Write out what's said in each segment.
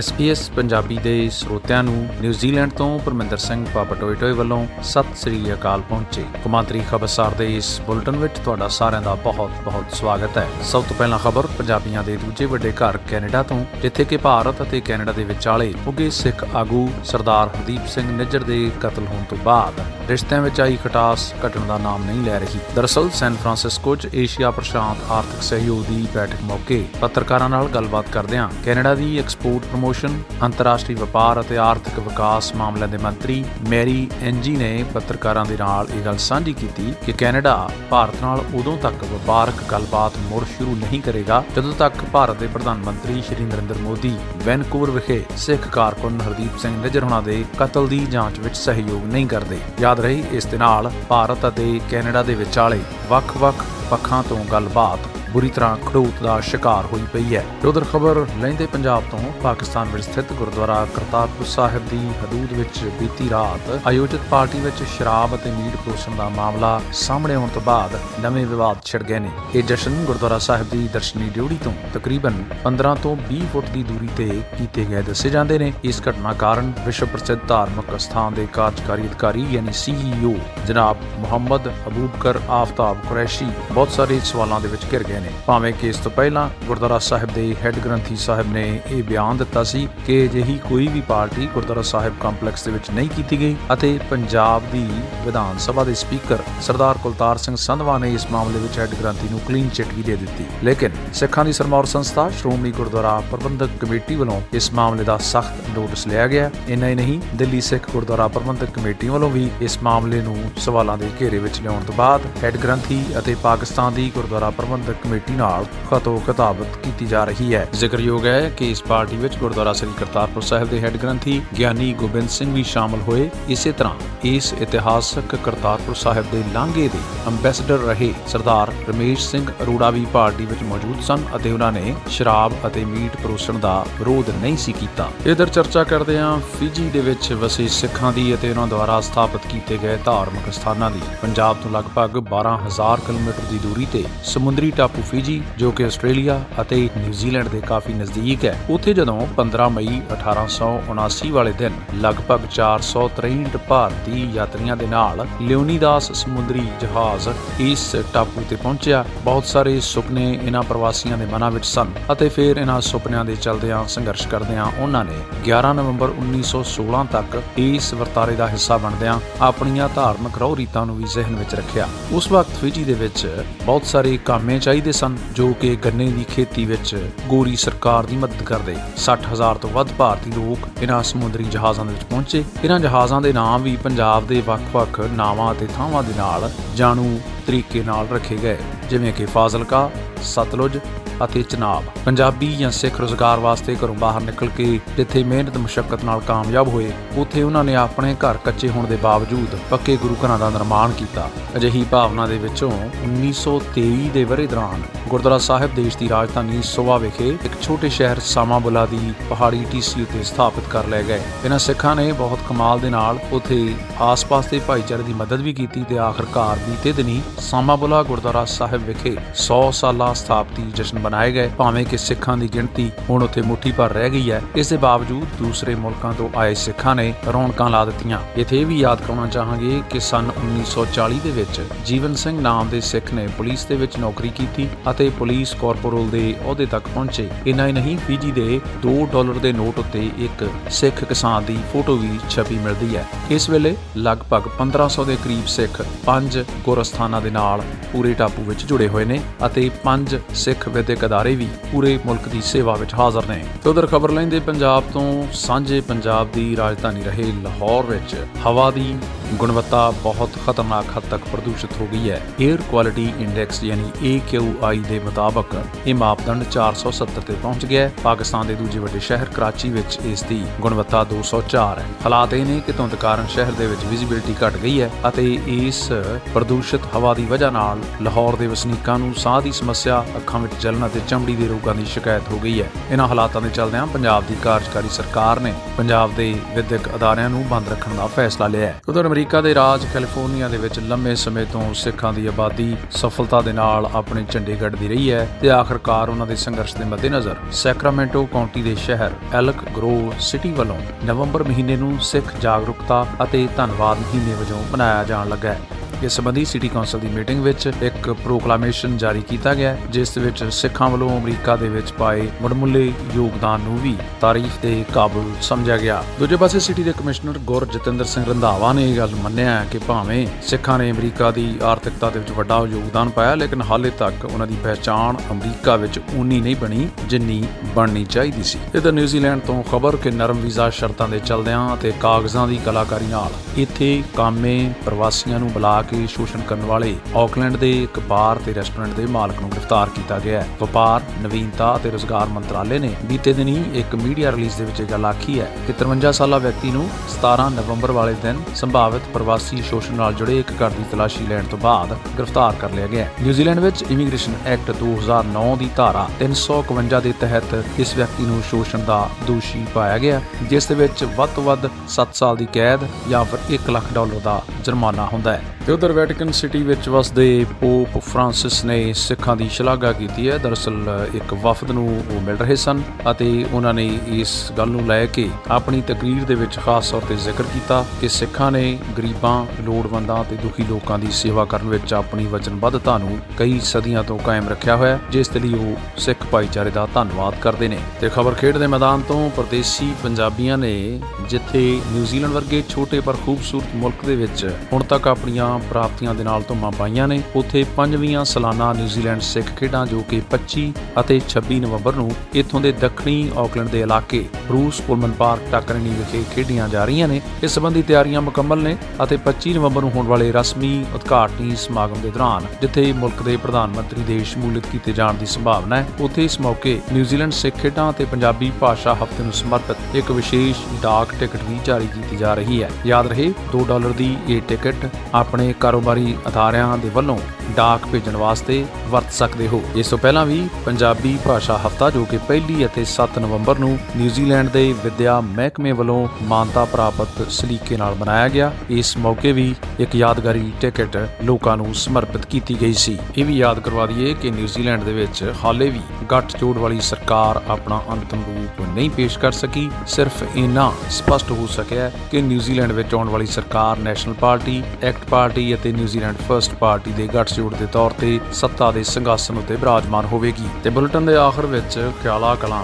SBS Punjabi ਦੇ ਸਰੋਤਿਆਂ ਨੂੰ ਨਿਊਜ਼ੀਲੈਂਡ ਤੋਂ ਪਰਮਿੰਦਰ ਸਿੰਘ ਪਾਪਟੋਇਟੋਏ ਵੱਲੋਂ ਸਤਿ ਸ੍ਰੀ ਅਕਾਲ ਪਹੁੰਚੇ। ਕਮਾਂਤਰੀ ਖਬਰਸਾਰ ਦੇ ਇਸ ਬੁਲਟਨ ਵਿੱਚ ਤੁਹਾਡਾ ਸਾਰਿਆਂ ਦਾ ਬਹੁਤ-ਬਹੁਤ ਸਵਾਗਤ ਹੈ। ਸਭ ਤੋਂ ਪਹਿਲਾਂ ਖਬਰ, ਪੰਜਾਬੀਆਂ ਦੇ ਦੂਜੇ ਵੱਡੇ ਘਰ ਕੈਨੇਡਾ ਤੋਂ, ਜਿੱਥੇ ਕਿ ਭਾਰਤ ਅਤੇ ਕੈਨੇਡਾ ਦੇ ਵਿਚਾਲੇ ਉੱਗੇ ਸਿੱਖ ਆਗੂ ਸਰਦਾਰ ਹਰਦੀਪ ਸਿੰਘ ਨਿੱਜਰ ਦੇ ਕਤਲ ਹੋਣ ਤੋਂ ਬਾਅਦ ਰਿਸ਼ਤਿਆਂ ਵਿੱਚ ਆਈ ਖਟਾਸ ਘਟਣ ਦਾ ਨਾਮ ਨਹੀਂ ਲੈ ਰਹੀ। ਦਰਅਸਲ ਸੈਨ ਫਰਾਂਸਿਸਕੋ 'ਚ ਏਸ਼ੀਆ ਪ੍ਰਸ਼ਾਂਤ ਆਰਥਿਕ ਸਹਿਯੋਗ ਦੀ ਬੈਠਕ ਮੌਕੇ ਪੱਤਰਕਾਰਾਂ ਨਾਲ ਗੱਲਬਾਤ ਕਰਦਿਆਂ ਕੈਨੇਡਾ ਦੀ ਐਕਸਪੋਰਟ ਪ੍ਰਮੋਸ਼ਨ, ਅੰਤਰਰਾਸ਼ਟਰੀ ਵਪਾਰ ਅਤੇ ਆਰਥਿਕ ਵਿਕਾਸ ਮਾਮਲਿਆਂ ਦੇ ਮੰਤਰੀ ਮੈਰੀ ਐਨਜੀ ਨੇ ਪੱਤਰਕਾਰਾਂ ਦੇ ਨਾਲ ਇਹ ਗੱਲ ਸਾਂਝੀ ਕੀਤੀ ਕਿ ਕੈਨੇਡਾ ਭਾਰਤ ਨਾਲ ਉਦੋਂ ਤੱਕ ਵਪਾਰਕ ਗੱਲਬਾਤ ਮੁੜ ਸ਼ੁਰੂ ਨਹੀਂ ਕਰੇਗਾ ਜਦੋਂ ਤੱਕ ਭਾਰਤ ਦੇ ਪ੍ਰਧਾਨ ਮੰਤਰੀ ਸ਼੍ਰੀ ਨਰਿੰਦਰ ਮੋਦੀ ਵੈਨਕੂਵਰ ਵਿਖੇ ਸਿੱਖ ਕਾਰਕੁਨ ਹਰਦੀਪ ਸਿੰਘ ਨਿੱਜਰ ਹੁਣਾਂ ਦੇ ਕਤਲ ਦੀ ਜਾਂਚ ਵਿੱਚ ਸਹਿਯੋਗ ਨਹੀਂ ਕਰਦੇ। ਯਾਦ ਰਹੀ ਇਸ ਦੇ ਨਾਲ ਭਾਰਤ ਅਤੇ ਕੈਨੇਡਾ ਦੇ ਵਿਚਾਲੇ ਵੱਖ-ਵੱਖ ਪੱਖਾਂ ਤੋਂ ਗੱਲਬਾਤ ਬੁਰੀ ਤਰ੍ਹਾਂ ਖੜੂਤ ਦਾ ਸ਼ਿਕਾਰ ਹੋਈ ਪਈ ਹੈ। ਉਧਰ ਖਬਰ ਲੈਂਦੇ ਪੰਜਾਬ ਤੋਂ, ਪਾਕਿਸਤਾਨ ਵਿੱਚ ਸਥਿਤ ਗੁਰਦੁਆਰਾ ਕਰਤਾਰਪੁਰ ਸਾਹਿਬ ਦੀ ਹਦੂਦ ਵਿੱਚ ਬੀਤੀ ਰਾਤ ਆਯੋਜਿਤ ਪਾਰਟੀ ਵਿੱਚ ਸ਼ਰਾਬ ਅਤੇ ਮੀਟ ਪਰੋਸਣ ਦਾ ਮਾਮਲਾ ਸਾਹਮਣੇ ਆਉਣ ਤੋਂ ਬਾਅਦ ਨਵੇਂ ਵਿਵਾਦ ਛਿੜ ਗਏ ਨੇ। ਇਹ ਜਸ਼ਨ ਗੁਰਦੁਆਰਾ ਸਾਹਿਬ ਦੀ ਦਰਸ਼ਨੀ ਡਿਊਟੀ ਤੋਂ ਤਕਰੀਬਨ 15 ਤੋਂ 20 ਫੁੱਟ ਦੀ ਦੂਰੀ ਤੇ ਕੀਤੇ ਗਏ ਦੱਸੇ ਜਾਂਦੇ ਨੇ। ਇਸ ਘਟਨਾ ਕਾਰਨ ਵਿਸ਼ਵ ਪ੍ਰਸਿੱਧ ਧਾਰਮਿਕ ਸਥਾਨ ਦੇ ਕਾਰਜਕਾਰੀ ਅਧਿਕਾਰੀ ਯਾਨੀ ਸੀਈਓ ਜਨਾਬ ਮੁਹੰਮਦ ਅਬੂਬਕਰ ਆਫਤਾਬ ਕੁਰੈਸ਼ੀ ਬਹੁਤ ਸਾਰੇ ਸਵਾਲਾਂ ਦੇ ਵਿੱਚ ਘਿਰ ਗਏ ਨੇ। ਭਾਵੇਂ ਕਿ ਇਸ ਤੋਂ ਪਹਿਲਾਂ ਗੁਰਦੁਆਰਾ ਸਾਹਿਬ ਦੇ ਹੈੱਡ ਗ੍ਰੰਥੀ ਸਾਹਿਬ ਨੇ ਇਹ ਬਿਆਨ ਦਿੱਤਾ ਸੀ ਕਿ ਅਜਿਹੀ ਕੋਈ ਵੀ ਪਾਰਟੀ ਗੁਰਦੁਆਰਾ ਸਾਹਿਬ ਕੰਪਲੈਕਸ ਦੇ ਵਿੱਚ ਨਹੀਂ ਕੀਤੀ ਗਈ ਅਤੇ ਪੰਜਾਬ ਦੀ ਵਿਧਾਨ ਸਭਾ ਦੇ ਸਪੀਕਰ ਸਰਦਾਰ ਕੁਲਤਾਰ ਸਿੰਘ ਸੰਧਵਾ ਨੇ ਇਸ ਮਾਮਲੇ ਵਿੱਚ ਹੈੱਡ ਗ੍ਰੰਥੀ ਨੂੰ ਕਲੀਨ ਚਿੱਟ ਵੀ ਦੇ ਦਿੱਤੀ। ਲੇਕਿਨ ਸਿੱਖਾਂ ਦੀ ਸਰਮੌਰ ਸੰਸਥਾ ਸ਼੍ਰੋਮਣੀ ਗੁਰਦੁਆਰਾ ਪ੍ਰਬੰਧਕ ਕਮੇਟੀ ਵੱਲੋਂ ਇਸ ਮਾਮਲੇ ਦਾ ਸਖਤ ਨੋਟਿਸ ਲਿਆ ਗਿਆ। ਇੰਨਾ ਹੀ ਨਹੀਂ, ਦਿੱਲੀ ਸਿੱਖ ਗੁਰਦੁਆਰਾ ਪ੍ਰਬੰਧਕ ਕਮੇਟੀ ਵੱਲੋਂ ਵੀ ਇਸ ਮਾਮਲੇ ਨੂੰ ਸਵਾਲਾਂ ਦੇ ਘੇਰੇ ਵਿੱਚ ਲਿਆਉਣ ਤੋਂ ਬਾਅਦ ਹੈੱਡ ਗ੍ਰੰਥੀ ਅਤੇ ਪਾਕਿਸਤਾਨ ਦੀ ਗੁਰਦੁਆਰਾ ਪ੍ਰਬੰਧਕ ਕਮੇਟੀ ਨਾਲ ਖਤੋ ਕਿਤਾਬਤ ਕੀਤੀ ਜਾ ਰਹੀ ਹੈ। ਜ਼ਿਕਰਯੋਗ ਹੈ ਕਿ ਇਸ ਪਾਰਟੀ ਵਿੱਚ ਗੁਰਦੁਆਰਾ ਸ੍ਰੀ ਕਰਤਾਰਪੁਰ ਸਾਹਿਬ ਦੇ ਹੈੱਡ ਗ੍ਰੰਥੀ ਗਿਆਨੀ ਗੋਬਿੰਦ ਸਿੰਘ ਵੀ ਸ਼ਾਮਲ ਹੋਏ। ਇਸੇ ਤਰ੍ਹਾਂ ਇਸ ਇਤਿਹਾਸਕ ਕਰਤਾਰਪੁਰ ਸਾਹਿਬ ਦੇ ਲਾਂਘੇ ਦੇ ਅੰਬੈਸਡਰ ਰਹੇ ਸਰਦਾਰ ਰਮੇਸ਼ ਸਿੰਘ ਅਰੋੜਾ ਵੀ ਪਾਰਟੀ ਵਿੱਚ ਮੌਜੂਦ ਸਨ ਅਤੇ ਉਹਨਾਂ ਨੇ ਸ਼ਰਾਬ ਅਤੇ ਮੀਟ ਪਰੋਸਣ ਦਾ ਵਿਰੋਧ ਨਹੀਂ ਸੀ ਕੀਤਾ। ਇਧਰ ਚਰਚਾ ਕਰਦੇ ਹਾਂ ਫਿਜੀ ਦੇ ਵਿੱਚ ਵਸੇ ਸਿੱਖਾਂ ਦੀ ਅਤੇ ਉਹਨਾਂ ਦੁਆਰਾ ਸਥਾਪਿਤ ਕੀਤੇ ਗਏ ਧਾਰਮਿਕ ਸਥਾਨਾਂ ਦੀ। ਪੰਜਾਬ ਤੋਂ ਲਗਭਗ 12000 ਕਿਲੋਮੀਟਰ ਦੀ ਦੂਰੀ ਤੇ ਸਮੁੰਦਰੀ ਟਾਪੂ ਫਿਜੀ, ਜੋ ਕਿ ਆਸਟ੍ਰੇਲੀਆ ਅਤੇ ਨਿਊਜ਼ੀਲੈਂਡ ਦੇ ਕਾਫੀ ਨਜ਼ਦੀਕ ਹੈ, ਉੱਥੇ ਜਦੋਂ 15 ਮਈ 1879 ਵਾਲੇ ਦਿਨ ਲਗਭਗ 463 ਭਾਰਤੀ ਯਾਤਰੀਆਂ ਦੇ ਨਾਲ ਲਿਓਨੀਦਾਸ ਸਮੁੰਦਰੀ ਜਹਾਜ਼ ਇਸ ਟਾਪੂ ਤੇ ਪਹੁੰਚਿਆ। ਬਹੁਤ ਸਾਰੇ ਸੁਪਨੇ ਇਹਨਾਂ ਪ੍ਰਵਾਸੀਆਂ ਦੇ ਮਨਾਂ ਵਿੱਚ ਸਨ ਅਤੇ ਫਿਰ ਇਹਨਾਂ ਸੁਪਨਿਆਂ ਦੇ ਚਲਦਿਆਂ ਸੰਘਰਸ਼ ਕਰਦਿਆਂ ਉਹਨਾਂ ਨੇ 11 ਨਵੰਬਰ 1916 ਤੱਕ ਇਸ ਵਰਤਾਰੇ ਦਾ ਹਿੱਸਾ ਬਣਦਿਆਂ ਆਪਣੀਆਂ ਧਾਰਮਿਕ ਰਹੁ ਰੀਤਾਂ ਨੂੰ ਵੀ ਜ਼ਿਹਨ ਵਿੱਚ ਰੱਖਿਆ। ਉਸ ਵਕਤ ਫਿਜੀ ਦੇ ਵਿੱਚ ਬਹੁਤ ਸਾਰੇ ਕਾਮੇ ਚਾਹੀਦੇ ਸਨ ਜੋ ਕਿ ਗੰਨੇ ਦੀ ਖੇਤੀ ਵਿੱਚ ਗੋਰੀ ਸਰਕਾਰ ਦੀ ਮਦਦ ਕਰਦੇ। 60000 ਤੋਂ ਵੱਧ ਭਾਰਤੀ ਲੋਕ ਇਹਨਾਂ ਸਮੁੰਦਰੀ ਜਹਾਜ਼ਾਂ ਦੇ ਵਿੱਚ ਪਹੁੰਚੇ। ਇਹਨਾਂ ਜਹਾਜ਼ਾਂ ਦੇ ਨਾਮ ਵੀ ਪੰਜਾਬ ਦੇ ਵੱਖ-ਵੱਖ ਨਾਵਾਂ ਅਤੇ ਥਾਵਾਂ ਦੇ ਨਾਲ ਜਾਣੂ ਤਰੀਕੇ ਨਾਲ ਰੱਖੇ ਗਏ, ਜਿਵੇਂ ਕਿ ਫਾਜ਼ਿਲਕਾ, ਸਤਲੁਜ ਅਤੇ ਚਨਾਬ। ਪੰਜਾਬੀ ਜਾਂ ਸਿੱਖ ਰੋਜ਼ਗਾਰ ਵਾਸਤੇ ਘਰੋਂ ਬਾਹਰ ਨਿਕਲ ਕੇ ਜਿੱਥੇ ਮਿਹਨਤ ਮੁਸ਼ਕਲ ਨਾਲ ਕਾਮਯਾਬ ਹੋਏ, ਉੱਥੇ ਉਹਨਾਂ ਨੇ ਆਪਣੇ ਘਰ ਕੱਚੇ ਹੋਣ ਦੇ ਬਾਵਜੂਦ ਪੱਕੇ ਗੁਰੂ ਘਰਾਂ ਦਾ ਨਿਰਮਾਣ ਕੀਤਾ। ਅਜਿਹੀ ਭਾਵਨਾ ਦੇ ਵਿੱਚੋਂ 1923 ਦੇ ਵਰੇ ਦੌਰਾਨ ਗੁਰਦੁਆਰਾ ਸਾਹਿਬ ਦੇਸ਼ ਦੀ ਰਾਜਧਾਨੀ ਸੋਵਾ ਵਿਖੇ ਇੱਕ ਛੋਟੇ ਸ਼ਹਿਰ ਸਾਮਾਬੁਲਾ ਦੀ ਪਹਾੜੀ ਟੀਸੀ ਉੱਤੇ ਸਥਾਪਿਤ ਕਰ ਲਏ ਗਏ। ਇਹਨਾਂ ਸਿੱਖਾਂ ਨੇ ਬਹੁਤ ਕਮਾਲ ਦੇ ਨਾਲ ਉੱਥੇ ਆਸ-ਪਾਸ ਦੇ ਭਾਈਚਾਰੇ ਦੀ ਮਦਦ ਵੀ ਕੀਤੀ ਤੇ ਆਖਰਕਾਰ ਬੀਤੇ ਦਿਨੀ ਸਾਮਾਬੁਲਾ ਗੁਰਦੁਆਰਾ ਸਾਹਿਬ ਵਿਖੇ 100 ਸਾਲਾ ਸਥਾਪਤੀ ਜਸ਼ਨ ਬਣਾਏ ਗਏ। ਭਾਵੇਂ ਕਿ ਸਿੱਖਾਂ ਦੀ ਗਿਣਤੀ ਹੁਣ ਉੱਥੇ ਮੁੱਠੀ ਭਰ ਰਹਿ ਗਈ ਹੈ, ਇਸ ਦੇ ਬਾਵਜੂਦ ਦੂਸਰੇ ਮੁਲਕਾਂ ਤੋਂ ਆਏ ਸਿੱਖਾਂ ਨੇ ਰੌਣਕਾਂ ਲਾ ਦਿੱਤੀਆਂ। ਇੱਥੇ ਵੀ ਯਾਦ ਕਰਾਉਣਾ ਚਾਹਾਂਗੇ ਕਿ ਸਨ 1940 ਦੇ ਵਿੱਚ ਜੀਵਨ ਸਿੰਘ ਨਾਮ ਦੇ ਸਿੱਖ ਨੇ ਪੁਲਿਸ ਦੇ ਵਿੱਚ ਨੌਕਰੀ ਕੀਤੀ ਅਤੇ ਪੁਲਿਸ ਕਾਰਪੋਰਲ ਦੇ ਅਹੁਦੇ ਤੱਕ ਪਹੁੰਚੇ। ਇੰਨਾ ਹੀ ਨਹੀਂ, ਫੀਜੀ ਦੇ 2 ਡਾਲਰ ਦੇ ਨੋਟ ਉੱਤੇ ਇੱਕ ਸਿੱਖ ਕਿਸਾਨ ਦੀ ਫੋਟੋ ਵੀ ਛਪੀ ਮਿਲਦੀ ਹੈ। ਇਸ ਵੇਲੇ ਲਗਭਗ 1500 ਦੇ ਕਰੀਬ ਸਿੱਖ ਪੰਜ ਗੁਰਸਥਾਨਾਂ ਦੇ ਨਾਲ ਪੂਰੇ ਟਾਪੂ ਵਿੱਚ ਜੁੜੇ ਹੋਏ ਨੇ ਅਤੇ ਪੰਜ ਸਿੱਖ ਵਿਦਿਅਕ ਅਦਾਰੇ ਵੀ ਪੂਰੇ ਮੁਲਕ ਦੀ ਸੇਵਾ ਵਿੱਚ ਹਾਜ਼ਰ ਨੇ। ਤੇ ਉਧਰ ਖਬਰ ਲੈਂਦੇ ਪੰਜਾਬ ਤੋਂ, ਸਾਂਝੇ ਪੰਜਾਬ ਦੀ ਰਾਜਧਾਨੀ ਰਹੇ ਲਾਹੌਰ ਵਿੱਚ ਹਵਾ ਦੀ ਗੁਣਵੱਤਾ ਬਹੁਤ ਖਤਰਨਾਕ ਹੱਦ ਤੱਕ ਪ੍ਰਦੂਸ਼ਿਤ ਹੋ ਗਈ ਹੈ। 에ਅਰ ਕੁਆਲਿਟੀ ਇੰਡੈਕਸ ਯਾਨੀ AQI ਦੇ ਮੁਤਾਬਕ ਇਹ ਮਾਪਦੰਡ 470 ਤੇ ਪਹੁੰਚ ਗਿਆ ਹੈ। ਪਾਕਿਸਤਾਨ ਦੇ ਦੂਜੇ ਵੱਡੇ ਸ਼ਹਿਰ ਕਰਾਚੀ ਵਿੱਚ ਇਸ ਦੀ ਗੁਣਵੱਤਾ 204 ਹੈ। ਹਾਲਾਤ ਇਹ ਨੇ ਕਿ ਧੁੰਦ ਕਾਰਨ ਸ਼ਹਿਰ ਦੇ ਵਿੱਚ ਵਿਜ਼ਿਬਿਲਟੀ ਘਟ ਗਈ ਹੈ ਅਤੇ ਇਸ ਪ੍ਰਦੂਸ਼ਿਤ ਹਵਾ ਦੀ ਵਜ੍ਹਾ ਨਾਲ ਲਾਹੌਰ ਦੇ ਵਸਨੀਕਾਂ ਨੂੰ ਸਾਹ ਦੀ ਸਮੱਸਿਆ, ਅੱਖਾਂ ਵਿੱਚ ਜਲਨ ਅਤੇ ਚਮੜੀ ਦੇ ਰੋਗਾਂ ਦੀ ਸ਼ਿਕਾਇਤ ਹੋ ਗਈ ਹੈ। ਇਹਨਾਂ ਹਾਲਾਤਾਂ ਦੇ ਚੱਲਦਿਆਂ ਪੰਜਾਬ ਦੀ ਕਾਰਜਕਾਰੀ ਸਰਕਾਰ ਨੇ ਪੰਜਾਬ ਦੇ ਵਿਦਿਅਕ ਅਦਾਰਿਆਂ ਨੂੰ ਬੰਦ ਰੱਖਣ ਦਾ ਫੈਸਲਾ ਲਿਆ ਹੈ। ਉਧਰ ਅਮਰੀਕਾ ਦੇ ਰਾਜ ਕੈਲੀਫੋਰਨੀਆ ਦੇ ਵਿੱਚ ਲੰਮੇ ਸਮੇਂ ਤੋਂ ਸਿੱਖਾਂ ਦੀ ਆਬਾਦੀ ਸਫਲਤਾ ਦੇ ਨਾਲ ਆਪਣੇ ਝੰਡੇ ਗੱਡਦੀ ਰਹੀ ਹੈ ਤੇ ਆਖਰਕਾਰ ਉਹਨਾਂ ਦੇ ਸੰਘਰਸ਼ ਦੇ ਮੱਦੇਨਜ਼ਰ ਸੈਕਰਾਮੈਂਟੋ ਕਾਉਂਟੀ ਦੇ ਸ਼ਹਿਰ ਐਲਕ ਗਰੋਵ ਸਿਟੀ ਵੱਲੋਂ ਨਵੰਬਰ ਮਹੀਨੇ ਨੂੰ ਸਿੱਖ ਜਾਗਰੂਕਤਾ ਅਤੇ ਧੰਨਵਾਦ ਮਹੀਨੇ ਵਜੋਂ ਮਨਾਇਆ ਜਾਣ ਲੱਗਾ ਹੈ। ਇਸ ਸੰਬੰਧੀ ਸਿਟੀ ਕੌਂਸਲ ਦੀ ਮੀਟਿੰਗ ਵਿੱਚ ਇੱਕ ਪ੍ਰੋਕਲਾਮੇਸ਼ਨ ਜਾਰੀ ਕੀਤਾ ਗਿਆ, ਜਿਸ ਵਿੱਚ ਸਿੱਖਾਂ ਵੱਲੋਂ ਅਮਰੀਕਾ ਦੇ ਵਿੱਚ ਪਾਏ ਮੁੜਮੁੱਲੇ ਯੋਗਦਾਨ ਨੂੰ ਵੀ ਤਾਰੀਫ ਦੇ ਕਾਬਲ ਸਮਝਿਆ ਗਿਆ। ਦੂਜੇ ਪਾਸੇ ਸਿਟੀ ਦੇ ਕਮਿਸ਼ਨਰ ਗੁਰ ਜਤਿੰਦਰ ਸਿੰਘ ਰੰਧਾਵਾ ਨੇ ਇਹ ਗੱਲ ਮੰਨਿਆ ਕਿ ਭਾਵੇਂ ਸਿੱਖਾਂ ਨੇ ਅਮਰੀਕਾ ਦੀ ਆਰਥਿਕਤਾ ਦੇ ਵਿੱਚ ਵੱਡਾ ਯੋਗਦਾਨ ਪਾਇਆ, ਲੇਕਿਨ ਹਾਲੇ ਤੱਕ ਉਹਨਾਂ ਦੀ ਪਹਿਚਾਣ ਅਮਰੀਕਾ ਵਿੱਚ ਉਨੀ ਨਹੀਂ ਬਣੀ ਜਿੰਨੀ ਬਣਨੀ ਚਾਹੀਦੀ ਸੀ। ਇਧਰ ਨਿਊਜ਼ੀਲੈਂਡ ਤੋਂ ਖਬਰ ਕਿ ਨਰਮ ਵੀਜ਼ਾ ਸ਼ਰਤਾਂ ਦੇ ਚਲਦਿਆਂ ਅਤੇ ਕਾਗਜ਼ਾਂ ਦੀ ਕਲਾਕਾਰੀ ਨਾਲ ਇੱਥੇ ਕਾਮੇ ਪ੍ਰਵਾਸੀਆਂ ਨੂੰ ਬੁਲਾ ਕੇ ਸ਼ੋਸ਼ਣ ਕਰਨ ਵਾਲੇ ਆਕਲੈਂਡ ਦੇ ਇੱਕ ਬਾਰ ਤੇ ਰੈਸਟੋਰੈਂਟ ਦੇ ਮਾਲਕ ਨੂੰ ਗ੍ਰਿਫਤਾਰ ਕੀਤਾ ਗਿਆ ਹੈ। ਵਪਾਰ, ਨਵੀਨਤਾ ਤੇ ਰੋਜ਼ਗਾਰ ਮੰਤਰਾਲੇ ਨੇ ਬੀਤੇ ਦਿਨੀ ਇੱਕ ਮੀਡੀਆ ਰਿਲੀਜ਼ ਦੇ ਵਿੱਚ ਇਹ ਗੱਲ ਆਖੀ ਹੈ ਕਿ 53 ਸਾਲਾ ਵਿਅਕਤੀ ਨੂੰ 17 ਨਵੰਬਰ ਵਾਲੇ ਦਿਨ ਸੰਭਾਵਿਤ ਪ੍ਰਵਾਸੀ ਸ਼ੋਸ਼ਣ ਨਾਲ ਜੁੜੇ ਇੱਕ ਘਰ ਦੀ ਤਲਾਸ਼ੀ ਲੈਣ ਤੋਂ ਬਾਅਦ ਗ੍ਰਿਫਤਾਰ ਕਰ ਲਿਆ ਗਿਆ ਹੈ। ਨਿਊਜ਼ੀਲੈਂਡ ਵਿੱਚ ਇਮੀਗ੍ਰੇਸ਼ਨ ਐਕਟ 2009 ਦੀ ਧਾਰਾ 351 ਦੇ ਤਹਿਤ ਇਸ ਵਿਅਕਤੀ ਨੂੰ ਸ਼ੋਸ਼ਣ ਦਾ ਦੋਸ਼ੀ ਪਾਇਆ ਗਿਆ ਜਿਸ ਦੇ ਵਿੱਚ ਵੱਧ ਤੋਂ ਵੱਧ 7 ਸਾਲ ਦੀ ਕੈਦ ਜਾਂ ਫਿਰ 1 ਲੱਖ ਡਾਲਰ ਦਾ ਜੁਰਮਾਨਾ ਹੁੰਦਾ ਹੈ। ਤੇ ਉਧਰ ਵੈਟੀਕਨ ਸਿਟੀ ਵਿੱਚ ਵਸਦੇ ਪੋਪ ਫ੍ਰਾਂਸਿਸ ਨੇ ਸਿੱਖਾਂ ਦੀ ਸ਼ਲਾਘਾ ਕੀਤੀ ਹੈ। ਦਰਅਸਲ, ਇੱਕ ਵਫਦ ਨੂੰ ਉਹ ਮਿਲ ਰਹੇ ਸਨ ਅਤੇ ਉਹਨਾਂ ਨੇ ਇਸ ਗੱਲ ਨੂੰ ਲੈ ਕੇ ਆਪਣੀ ਤਕਰੀਰ ਦੇ ਵਿੱਚ ਖਾਸ ਤੌਰ ਤੇ ਜ਼ਿਕਰ ਕੀਤਾ ਕਿ ਸਿੱਖਾਂ ਨੇ ਗਰੀਬਾਂ, ਲੋੜਵੰਦਾਂ ਤੇ ਦੁਖੀ ਲੋਕਾਂ ਦੀ ਸੇਵਾ ਕਰਨ ਵਿੱਚ ਆਪਣੀ ਵਚਨਬੱਧਤਾ ਨੂੰ ਕਈ ਸਦੀਆਂ ਤੋਂ ਕਾਇਮ ਰੱਖਿਆ ਹੋਇਆ ਹੈ, ਜਿਸ ਦੇ ਲਈ ਉਹ ਸਿੱਖ ਭਾਈਚਾਰੇ ਦਾ ਧੰਨਵਾਦ ਕਰਦੇ ਨੇ। ਤੇ ਖਬਰ ਖੇਡ ਦੇ ਮੈਦਾਨ ਤੋਂ ਪਰਦੇਸੀ ਪੰਜਾਬੀਆਂ ਨੇ ਜਿੱਥੇ ਨਿਊਜ਼ੀਲੈਂਡ ਵਰਗੇ ਛੋਟੇ ਪਰ ਖੂਬਸੂਰਤ ਮੁਲਕ ਦੇ ਵਿੱਚ ਹੁਣ ਤੱਕ ਆਪਣੀਆਂ ਪ੍ਰਾਪਤੀਆਂ ਦੇ ਨਾਲ ਧੁੰਮਾਂ ਪਾਈਆਂ ਨੇ। ਉੱਥੇ ਪੰਜਵੀਆਂ ਸਾਲਾਨਾ ਨਿਊਜ਼ੀਲੈਂਡ ਸਿੱਖ ਖੇਡਾਂ ਜੋ ਕਿ 25 ਅਤੇ 26 ਨਵੰਬਰ ਨੂੰ ਇੱਥੋਂ ਦੇ ਦੱਖਣੀ ਆਕਲੈਂਡ ਦੇ ਇਲਾਕੇ ਬਰੂਸ ਪੁਲਮਨ ਪਾਰਕ ਟਾਕਰਨੀ ਵਿਖੇ ਖੇਡੀਆਂ ਜਾ ਰਹੀਆਂ ਨੇ। ਇਸ ਸੰਬੰਧੀ ਤਿਆਰੀਆਂ ਮੁਕੰਮਲ ਨੇ ਅਤੇ 25 ਨਵੰਬਰ ਨੂੰ ਹੋਣ ਵਾਲੇ ਰਸਮੀ ਉਦਘਾਟਨੀ ਸਮਾਗਮ ਦੇ ਦੌਰਾਨ, ਜਿੱਥੇ ਮੁਲਕ ਦੇ ਪ੍ਰਧਾਨ ਮੰਤਰੀ ਦੇ ਸ਼ਮੂਲੀਅਤ ਕੀਤੇ ਜਾਣ ਦੀ ਸੰਭਾਵਨਾ ਹੈ, ਉੱਥੇ ਇਸ ਮੌਕੇ ਨਿਊਜ਼ੀਲੈਂਡ ਸਿੱਖ ਖੇਡਾਂ ਤੇ ਪੰਜਾਬੀ ਭਾਸ਼ਾ ਹਫ਼ਤੇ ਨੂੰ ਸਮਰਪਿਤ ਇੱਕ ਵਿਸ਼ੇਸ਼ ਡਾਕ ਟਿਕਟ ਵੀ ਜਾਰੀ ਕੀਤੀ ਜਾ ਰਹੀ ਹੈ। ਯਾਦ ਰਹੇ 2 ਡਾਲਰ ਦੀ ਇਹ ਟਿਕਟ ਆਪਣੇ ਕਾਰੋਬਾਰੀ ਅਦਾਰਿਆਂ ਦੇ ਵੱਲੋਂ ਡਾਕ ਭੇਜਣ ਵਾਸਤੇ ਵਰਤ ਸਕਦੇ ਹੋ। ਇਸ ਤੋਂ ਪਹਿਲਾਂ ਵੀ ਪੰਜਾਬੀ ਭਾਸ਼ਾ ਹਫ਼ਤਾ ਜੋ ਕਿ ਪਹਿਲੀ ਅਤੇ 7 ਨਵੰਬਰ ਨੂੰ ਨਿਊਜ਼ੀਲੈਂਡ ਦੇ ਵਿਦਿਆ ਮਹਿਕਮੇ ਵੱਲੋਂ ਮਾਨਤਾ ਪ੍ਰਾਪਤ ਸਲੀਕੇ ਨਾਲ ਮਨਾਇਆ ਗਿਆ, ਇਸ ਮੌਕੇ ਵੀ ਇੱਕ ਯਾਦਗਾਰੀ ਟਿਕਟ ਲੋਕਾਂ ਨੂੰ ਸਮਰਪਿਤ ਕੀਤੀ ਗਈ ਸੀ। ਇਹ ਵੀ ਯਾਦ ਕਰਵਾ ਦਈਏ ਕਿ ਨਿਊਜ਼ੀਲੈਂਡ ਦੇ ਵਿੱਚ ਹਾਲੇ ਵੀ ਗੱਠਜੋੜ ਵਾਲੀ ਸਰਕਾਰ ਆਪਣਾ ਅੰਤਮ ਰੂਪ ਨਹੀਂ ਪੇਸ਼ ਕਰ ਸਕੀ। ਸਿਰਫ ਇੰਨਾ ਸਪਸ਼ਟ ਹੋ ਸਕਿਆ ਕਿ ਨਿਊਜ਼ੀਲੈਂਡ ਵਿੱਚ ਆਉਣ ਵਾਲੀ ਸਰਕਾਰ ਨੈਸ਼ਨਲ ਪਾਰਟੀ, ਐਕਟ ਪਾਰਟੀ ਅਤੇ ਨਿਊਜ਼ੀਲੈਂਡ ਫਰਸਟ ਪਾਰਟੀ ਦੇ ਗੱਠਜੋੜ ਦੇ ਤੌਰ ਤੇ ਸੱਤਾ ਦੇ ਸੰਘਾਸਨ ਉੱਤੇ ਬਿਰਾਜਮਾਨ ਹੋਵੇਗੀ। ਤੇ ਬੁਲਟਨ ਦੇ ਆਖਰ ਵਿੱਚ ਖਿਆਲਾ ਕਲਾਂ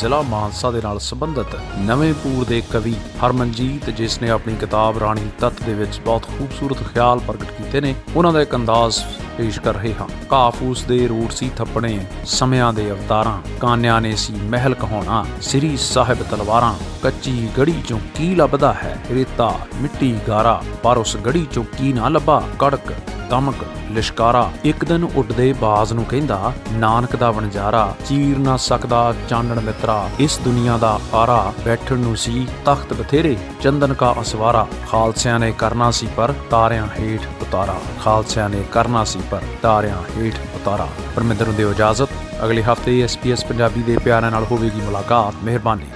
ਜ਼ਿਲ੍ਹਾ ਮਾਨਸਾ ਦੇ ਨਾਲ ਸੰਬੰਧਿਤ ਨਵੇਂ ਪੂਰ ਦੇ ਕਵੀ ਹਰਮਨਜੀਤ, ਜਿਸ ਨੇ ਆਪਣੀ ਕਿਤਾਬ ਰਾਣੀ ਤੱਤ ਦੇ ਵਿੱਚ ਬਹੁਤ ਖੂਬਸੂਰਤ ਖਿਆਲ ਪ੍ਰਗਟ ਕੀਤੇ ਨੇ, ਉਹਨਾਂ ਦਾ ਇੱਕ ਅੰਦਾਜ਼ ਪੇਸ਼ ਕਰ ਰਹੇ ਹਾਂ। ਕਾਫੂਸ ਦੇ ਰੂਟ ਸੀ ਥੱਪਣੇ ਸਮਿਆਂ ਦੇ ਅਵਤਾਰਾਂ, ਕਾਨਿਆਂ ਨੇ ਸੀ ਮਹਿਲ ਕਹਾਉਣਾ, ਸ੍ਰੀ ਸਾਹਿਬ ਤਲਵਾਰਾਂ, ਕੱਚੀ ਗੜੀ ਚੋਂ ਕੀ ਲੱਭਦਾ ਹੈ ਰੇਤਾ, ਮਿੱਟੀ ਗਾਰਾ, ਪਰ ਉਸ ਗੜੀ ਚੋਂ ਕੀ ਨਾ ਲੱਭਾ ਕੜਕ। ਦਮਕ ਲਿਸ਼ਕਾਰਾ ਇੱਕ ਦਿਨ ਉੱਡਦੇ ਬਾਜ਼ ਨੂੰ ਕਹਿੰਦਾ, ਨਾਨਕ ਦਾ ਵਣਜਾਰਾ, ਚੀਰ ਨਾ ਸਕਦਾ ਚਾਨਣ ਮਿੱਤਰਾ, ਇਸ ਦੁਨੀਆ ਦਾ ਆਰਾ ਬੈਠਣ ਨੂੰ ਸੀ ਤਖਤ ਬਥੇਰੇ, ਚੰਦਨ ਕਾ ਅਸਵਾਰਾ, ਖਾਲਸਿਆਂ ਨੇ ਕਰਨਾ ਸੀ ਪਰ ਤਾਰਿਆਂ ਹੇਠ ਉਤਾਰਾ, ਖਾਲਸਿਆਂ ਨੇ ਕਰਨਾ ਸੀ ਪਰ ਤਾਰਿਆਂ ਹੇਠ ਉਤਾਰਾ। ਪਰਮਿੰਦਰ ਨੂੰ ਦਿਓ ਇਜਾਜ਼ਤ। ਅਗਲੇ ਹਫ਼ਤੇ ਐਸਪੀਐਸ ਪੰਜਾਬੀ ਦੇ ਪਿਆਰਿਆਂ ਨਾਲ ਹੋਵੇਗੀ ਮੁਲਾਕਾਤ। ਮਿਹਰਬਾਨੀ।